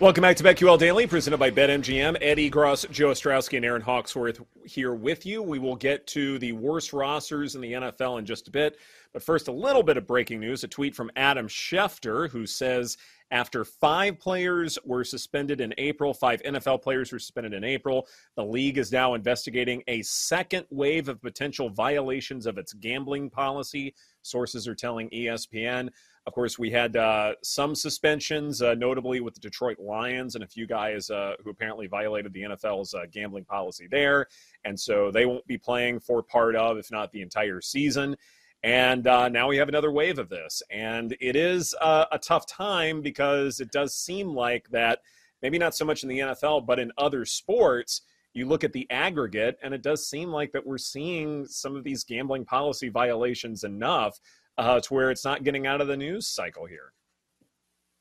Welcome back to BetQL Daily, presented by BetMGM. Ed Egros, Joe Ostrowski, and Erin Hawksworth here with you. We will get to the worst rosters in the NFL in just a bit. But first, a little bit of breaking news a tweet from Adam Schefter, who says after five players were suspended in April, five NFL players were suspended in April, the league is now investigating a second wave of potential violations of its gambling policy. Sources are telling ESPN. Of course, we had uh, some suspensions, uh, notably with the Detroit Lions and a few guys uh, who apparently violated the NFL's uh, gambling policy there. And so they won't be playing for part of, if not the entire season. And uh, now we have another wave of this. And it is uh, a tough time because it does seem like that, maybe not so much in the NFL, but in other sports, you look at the aggregate, and it does seem like that we're seeing some of these gambling policy violations enough uh, to where it's not getting out of the news cycle here.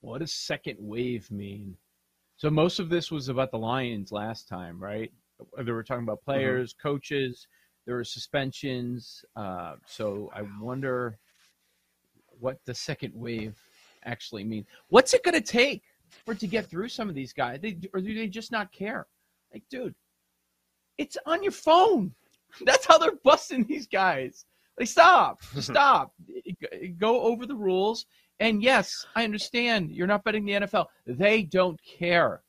What does second wave mean? So most of this was about the Lions last time, right? They were talking about mm-hmm. players, mm-hmm. coaches there were suspensions. Uh, so I wonder what the second wave actually means. What's it going to take for it to get through some of these guys? They, or do they just not care? Like, dude, it's on your phone. That's how they're busting these guys. Like, stop, stop, go over the rules. And yes, I understand you're not betting the NFL. They don't care.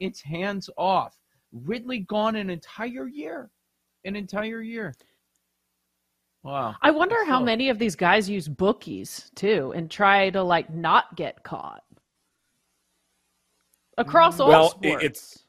It's hands off. Ridley gone an entire year an entire year. Wow. I wonder how many of these guys use bookies too and try to like not get caught. Across all well, sports. it's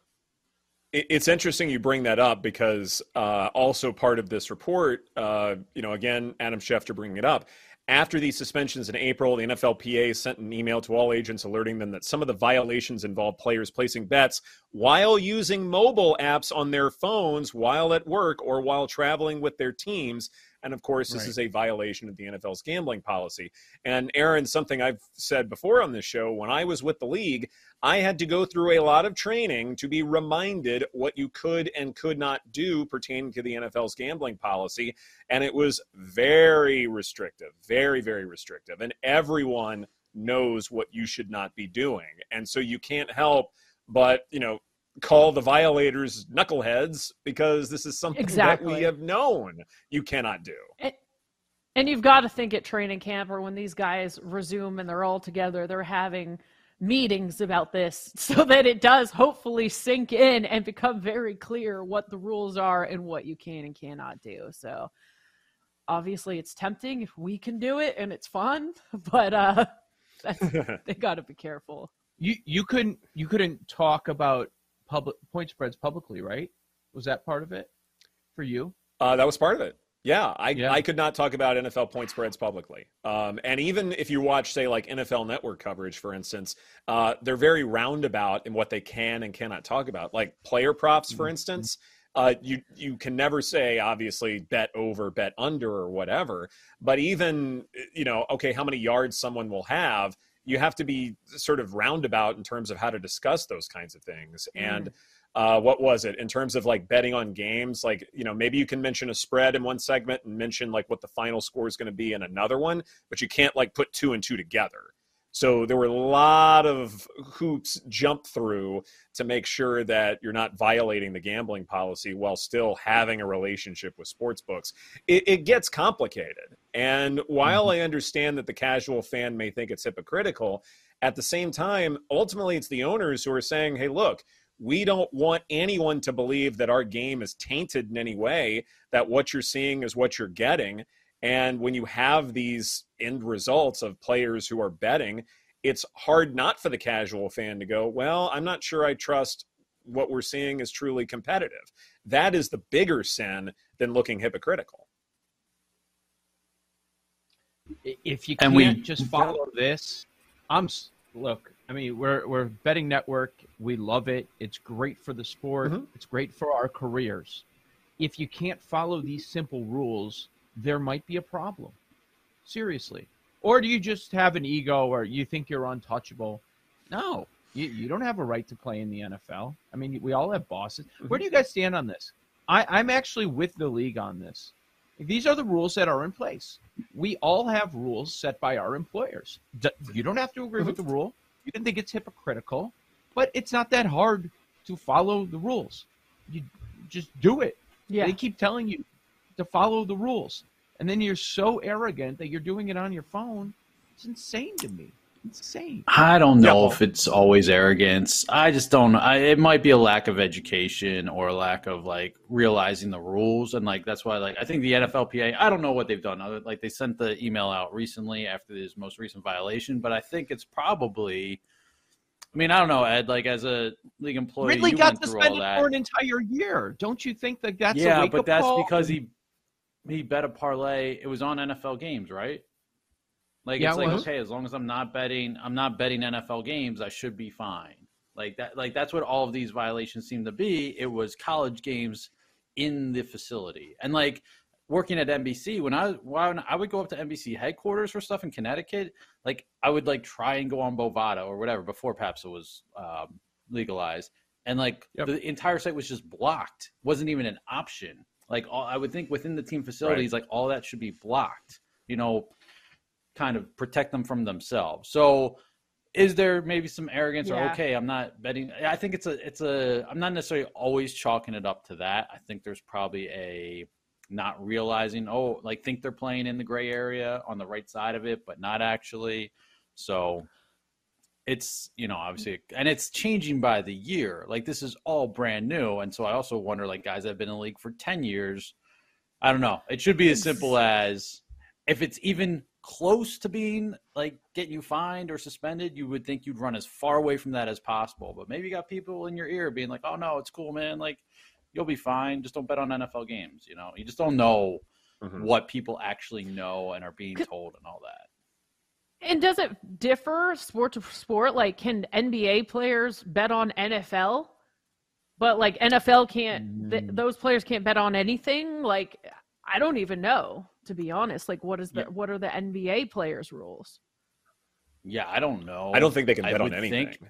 it's interesting you bring that up because uh, also part of this report, uh, you know, again, Adam Schefter bringing it up. After these suspensions in April, the NFLPA sent an email to all agents alerting them that some of the violations involve players placing bets while using mobile apps on their phones while at work or while traveling with their teams. And of course, this right. is a violation of the NFL's gambling policy. And Erin, something I've said before on this show, when I was with the league, I had to go through a lot of training to be reminded what you could and could not do pertaining to the NFL's gambling policy. And it was very restrictive, very, very restrictive. And everyone knows what you should not be doing. And so you can't help but, you know, call the violators knuckleheads because this is something exactly. that we have known you cannot do. And, and you've got to think at training camp or when these guys resume and they're all together, they're having – meetings about this so that it does hopefully sink in and become very clear what the rules are and what you can and cannot do. So obviously it's tempting if we can do it and it's fun, but uh they got to be careful. You you couldn't you couldn't talk about public point spreads publicly, right? Was that part of it for you? Uh, that was part of it. Yeah, I, yeah. I could not talk about NFL point spreads publicly. Um, and even if you watch, say, like NFL Network coverage, for instance, uh, they're very roundabout in what they can and cannot talk about. Like player props, for mm-hmm. instance, uh, you you can never say obviously bet over, bet under, or whatever. But even you know, okay, how many yards someone will have, you have to be sort of roundabout in terms of how to discuss those kinds of things. Mm. And uh, what was it in terms of like betting on games? Like, you know, maybe you can mention a spread in one segment and mention like what the final score is going to be in another one, but you can't like put two and two together. So there were a lot of hoops jumped through to make sure that you're not violating the gambling policy while still having a relationship with sports books. It, it gets complicated. And while mm-hmm. I understand that the casual fan may think it's hypocritical, at the same time, ultimately it's the owners who are saying, hey, look, we don't want anyone to believe that our game is tainted in any way, that what you're seeing is what you're getting. And when you have these end results of players who are betting, it's hard not for the casual fan to go, well, I'm not sure I trust what we're seeing is truly competitive. That is the bigger sin than looking hypocritical. If you can't we, just follow this, I'm look. I mean, we're we're betting network. We love it. It's great for the sport. Mm-hmm. It's great for our careers. If you can't follow these simple rules, there might be a problem. Seriously. Or do you just have an ego or you think you're untouchable? No, you, you don't have a right to play in the NFL. I mean, we all have bosses. Where do you guys stand on this? I, I'm actually with the league on this. These are the rules that are in place. We all have rules set by our employers. You don't have to agree with the rule. You can think it's hypocritical, but it's not that hard to follow the rules. You just do it. Yeah. They keep telling you to follow the rules and then you're so arrogant that you're doing it on your phone. It's insane to me. Insane. I don't know if it's always arrogance. I just don't. I, it might be a lack of education or a lack of like realizing the rules, and like that's why like I think the NFLPA. I don't know what they've done. Other like they sent the email out recently after this most recent violation, but I think it's probably. I mean, I don't know, Ed. Like as a league employee, Ridley got suspended for an entire year. Don't you think that that's yeah? but that's call? because he he bet a parlay. It was on NFL games, right? Like yeah, it's it like okay, as long as I'm not betting, I'm not betting NFL games, I should be fine. Like that, like that's what all of these violations seem to be. It was college games in the facility, and like working at NBC when I when I would go up to NBC headquarters for stuff in Connecticut, like I would like try and go on Bovada or whatever before PASPA was um, legalized, and like yep. the entire site was just blocked, wasn't even an option. Like all, I would think within the team facilities, right. like all that should be blocked. You know, kind of protect them from themselves. So is there maybe some arrogance yeah. or okay i'm not betting i think it's a it's a i'm not necessarily always chalking it up to that i think there's probably a not realizing oh like think they're playing in the gray area on the right side of it but not actually so it's you know obviously and it's changing by the year. Like this is all brand new and so i also wonder like guys that have been in the league for 10 years i don't know. It should be as simple as if it's even close to being like getting you fined or suspended you would think you'd run as far away from that as possible. But maybe you got people in your ear being like oh no it's cool man. Like you'll be fine. Just don't bet on nfl games you know? You just don't know mm-hmm. what people actually know and are being told and all that and does it differ sport to sport? Like, can NBA players bet on NFL, but like NFL can't? Th- mm. those players can't bet on anything. Like, I don't even know to be honest. Like, what is the yeah. what are the NBA players' rules? Yeah, I don't know. I don't think they can bet on anything. Think, Hey,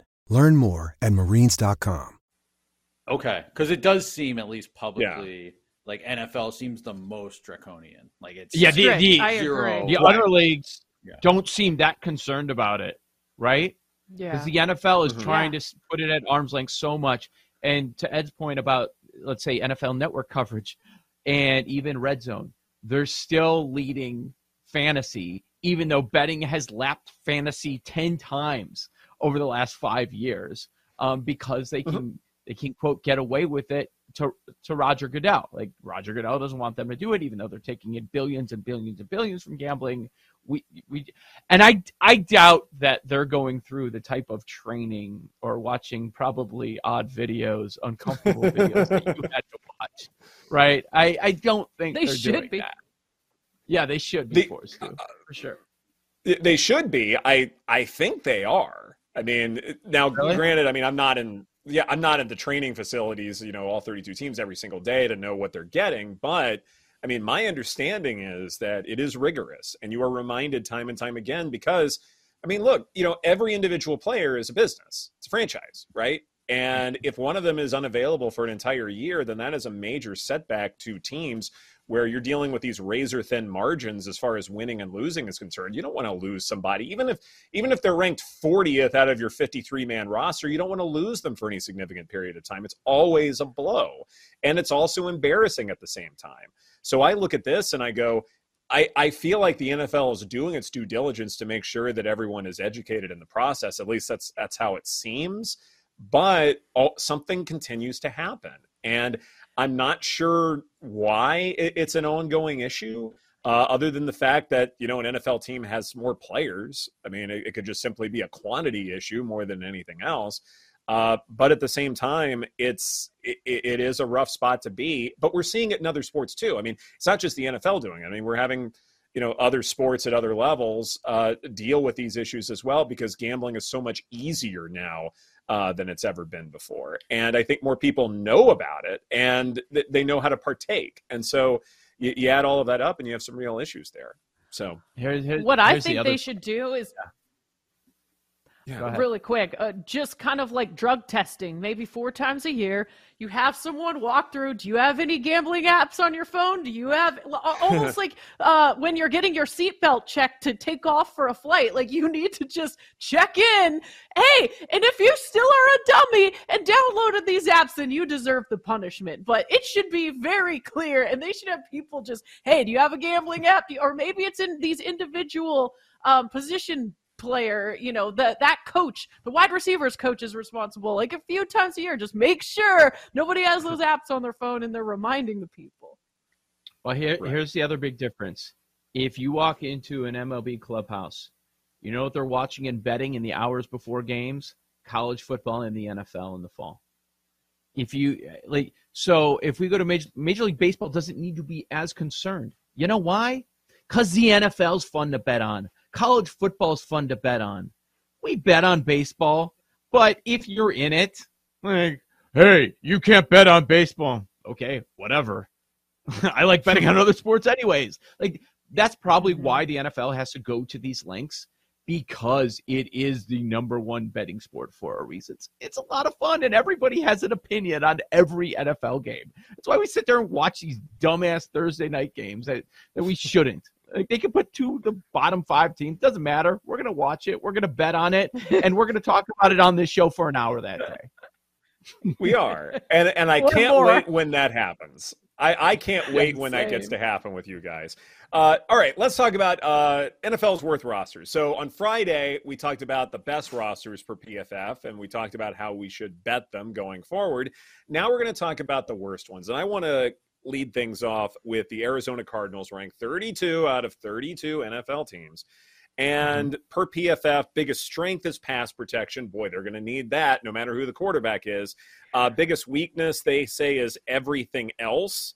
Learn more at marines.com. Okay, because it does seem, at least publicly, yeah. like NFL seems the most draconian. Like it's yeah, the, the, zero. the other leagues yeah. don't seem that concerned about it, right? Yeah, because the NFL is mm-hmm. trying yeah. to put it at arm's length so much. And to Ed's point about let's say NFL Network coverage and even Red Zone, they're still leading fantasy, even though betting has lapped fantasy ten times over the last five years um, because they mm-hmm. can mm-hmm. they can quote get away with it to to Roger Goodell. Like Roger Goodell doesn't want them to do it, even though they're taking in billions and billions and billions from gambling. We we and I I doubt that they're going through the type of training or watching probably odd videos, uncomfortable videos that you had to watch. Right? I I don't think they should be. That. Yeah, they should be the, forced to, uh, for sure. They should be. I I think they are. I mean, now really? granted, I mean, I'm not in yeah, I'm not in the training facilities, you know, all 32 teams every single day to know what they're getting, but I mean, my understanding is that it is rigorous and you are reminded time and time again because I mean, look, you know, every individual player is a business. It's a franchise, right? And if one of them is unavailable for an entire year, then that is a major setback to teams where you're dealing with these razor thin margins as far as winning and losing is concerned. You don't want to lose somebody, even if even if they're ranked 40th out of your 53 man roster. You don't want to lose them for any significant period of time. It's always a blow, and it's also embarrassing at the same time. So I look at this and I go. I, I feel like the NFL is doing its due diligence to make sure that everyone is educated in the process. At least that's that's how it seems. But all, something continues to happen, and I'm not sure why it's an ongoing issue. Uh, other than the fact that you know an NFL team has more players. I mean, it, it could just simply be a quantity issue more than anything else. Uh, but at the same time, it's it, it is a rough spot to be. But we're seeing it in other sports too. I mean, it's not just the NFL doing it. I mean, we're having you know other sports at other levels uh, deal with these issues as well because gambling is so much easier now uh, than it's ever been before. And I think more people know about it and th- they know how to partake. And so you, you, add all of that up and you have some real issues there. So here's, here's, what I think the they should do is yeah. Yeah, really quick, uh, just kind of like drug testing, maybe four times a year. You have someone walk through. Do you have any gambling apps on your phone? Do you have almost like uh, when you're getting your seatbelt checked to take off for a flight? Like you need to just check in. Hey, and if you still are a dummy and downloaded these apps, then you deserve the punishment. But it should be very clear, and they should have people just, hey, do you have a gambling app? Or maybe it's in these individual um, position player, you know, that that coach, the wide receivers coach is responsible. Like a few times a year, just make sure nobody has those apps on their phone and they're reminding the people. Well, here right. here's the other big difference. If you walk into an MLB clubhouse, you know what they're watching and betting in the hours before games? College football and the NFL in the fall. If you eh, like, so if we go to Major, Major League Baseball, doesn't need to be as concerned. You know why? Because the NFL's fun to bet on. College football is fun to bet on. We bet on baseball, but if you're in it, like, hey, you can't bet on baseball. Okay, whatever. I like betting on other sports anyways. Like that's probably why the NFL has to go to these lengths because it is the number one betting sport for a reason. It's, it's, a lot of fun, and everybody has an opinion on every NFL game. That's why we sit there and watch these dumbass Thursday night games that, that we shouldn't. Like they can put two the bottom five teams. Doesn't matter. We're gonna watch it. We're gonna bet on it, and we're gonna talk about it on this show for an hour that day. we are, and and I can't more. wait when that happens. I, I can't wait when that gets to happen with you guys. Uh, all right, let's talk about uh, NFL's worth rosters. So on Friday, we talked about the best rosters for PFF, and we talked about how we should bet them going forward. Now we're going to talk about the worst ones, and I want to lead things off with the Arizona Cardinals ranked 32 out of 32 NFL teams. And mm-hmm. per PFF, biggest strength is pass protection. Boy, they're going to need that no matter who the quarterback is. Uh, biggest weakness, they say, is everything else.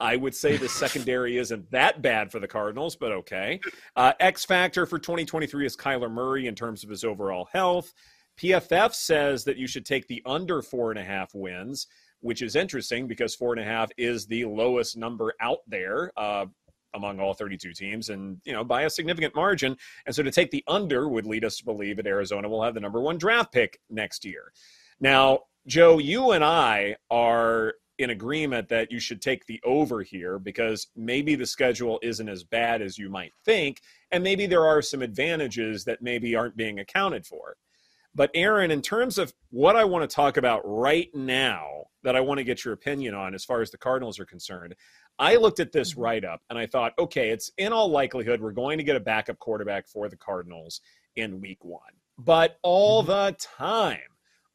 I would say the secondary isn't that bad for the Cardinals, but okay. Uh, X factor for 2023 is Kyler Murray in terms of his overall health. PFF says that you should take the under four and a half wins which is interesting because four and a half is the lowest number out there uh, among all 32 teams and you know by a significant margin. And so to take the under would lead us to believe that arizona will have the number one draft pick next year. Now joe you and i are in agreement that you should take the over here because maybe the schedule isn't as bad as you might think and maybe there are some advantages that maybe aren't being accounted for but Erin, in terms of what I want to talk about right now, that I want to get your opinion on as far as the Cardinals are concerned, I looked at this mm-hmm. write up and I thought, okay, it's in all likelihood we're going to get a backup quarterback for the Cardinals in week one. But all mm-hmm. the time,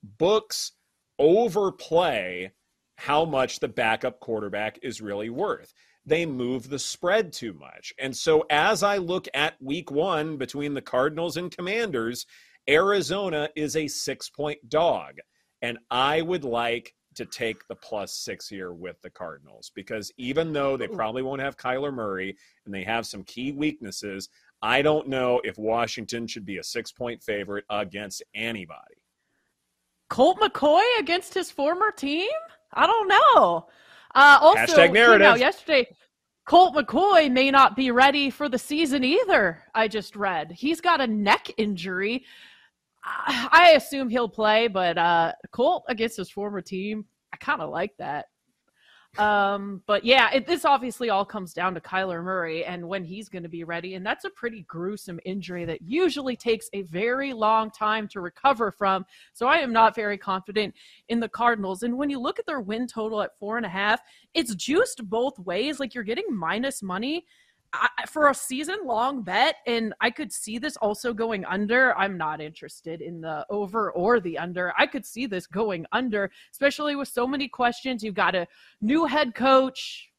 books overplay how much the backup quarterback is really worth. They move the spread too much. And so as I look at week one between the Cardinals and Commanders, Arizona is a six point dog. And I would like to take the plus six here with the Cardinals because even though they probably won't have Kyler Murray and they have some key weaknesses, I don't know if Washington should be a six point favorite against anybody. Colt McCoy against his former team? I don't know. Uh, also, Hashtag narrative. Out yesterday, Colt McCoy may not be ready for the season either. I just read he's got a neck injury. I assume he'll play, but uh, Colt against his former team, I kind of like that. Um, but yeah, it, this obviously all comes down to Kyler Murray and when he's going to be ready. And that's a pretty gruesome injury that usually takes a very long time to recover from. So I am not very confident in the Cardinals. And when you look at their win total at four and a half, it's juiced both ways. Like you're getting minus money I, for a season long bet, and I could see this also going under. I'm not interested in the over or the under. I could see this going under, especially with so many questions. You've got a new head coach.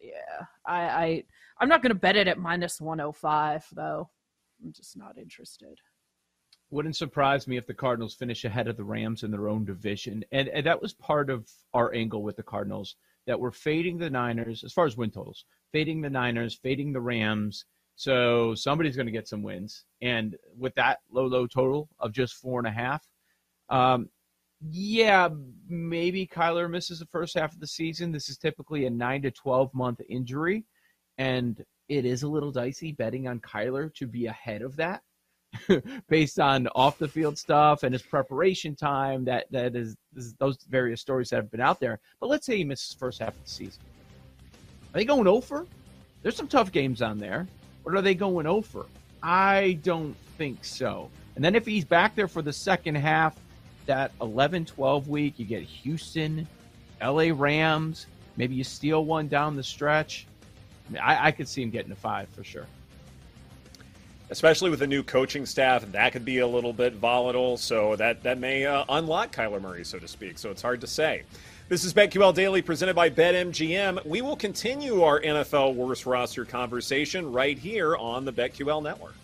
Yeah, I, I I'm not going to bet it at minus 105 though. I'm just not interested. Wouldn't surprise me if the Cardinals finish ahead of the Rams in their own division, and, and that was part of our angle with the Cardinals that we're fading the Niners as far as win totals, fading the Niners, fading the Rams. So somebody's going to get some wins. And with that low, low total of just four and a half, um, yeah, maybe Kyler misses the first half of the season. This is typically a nine to 12 month injury. And it is a little dicey betting on Kyler to be ahead of that. based on off the field stuff and his preparation time. That that is, is, those various stories that have been out there. But let's say he misses first half of the season. Are they going over? There's some tough games on there. Or are they going over? I don't think so. And then if he's back there for the second half, that 11 12 week, you get Houston, LA Rams. Maybe you steal one down the stretch. I, I, I could see him getting a five for sure especially with a new coaching staff, that could be a little bit volatile. So that that may uh, unlock Kyler Murray, so to speak. So it's hard to say. This is BetQL Daily presented by BetMGM. We will continue our NFL worst roster conversation right here on the BetQL network.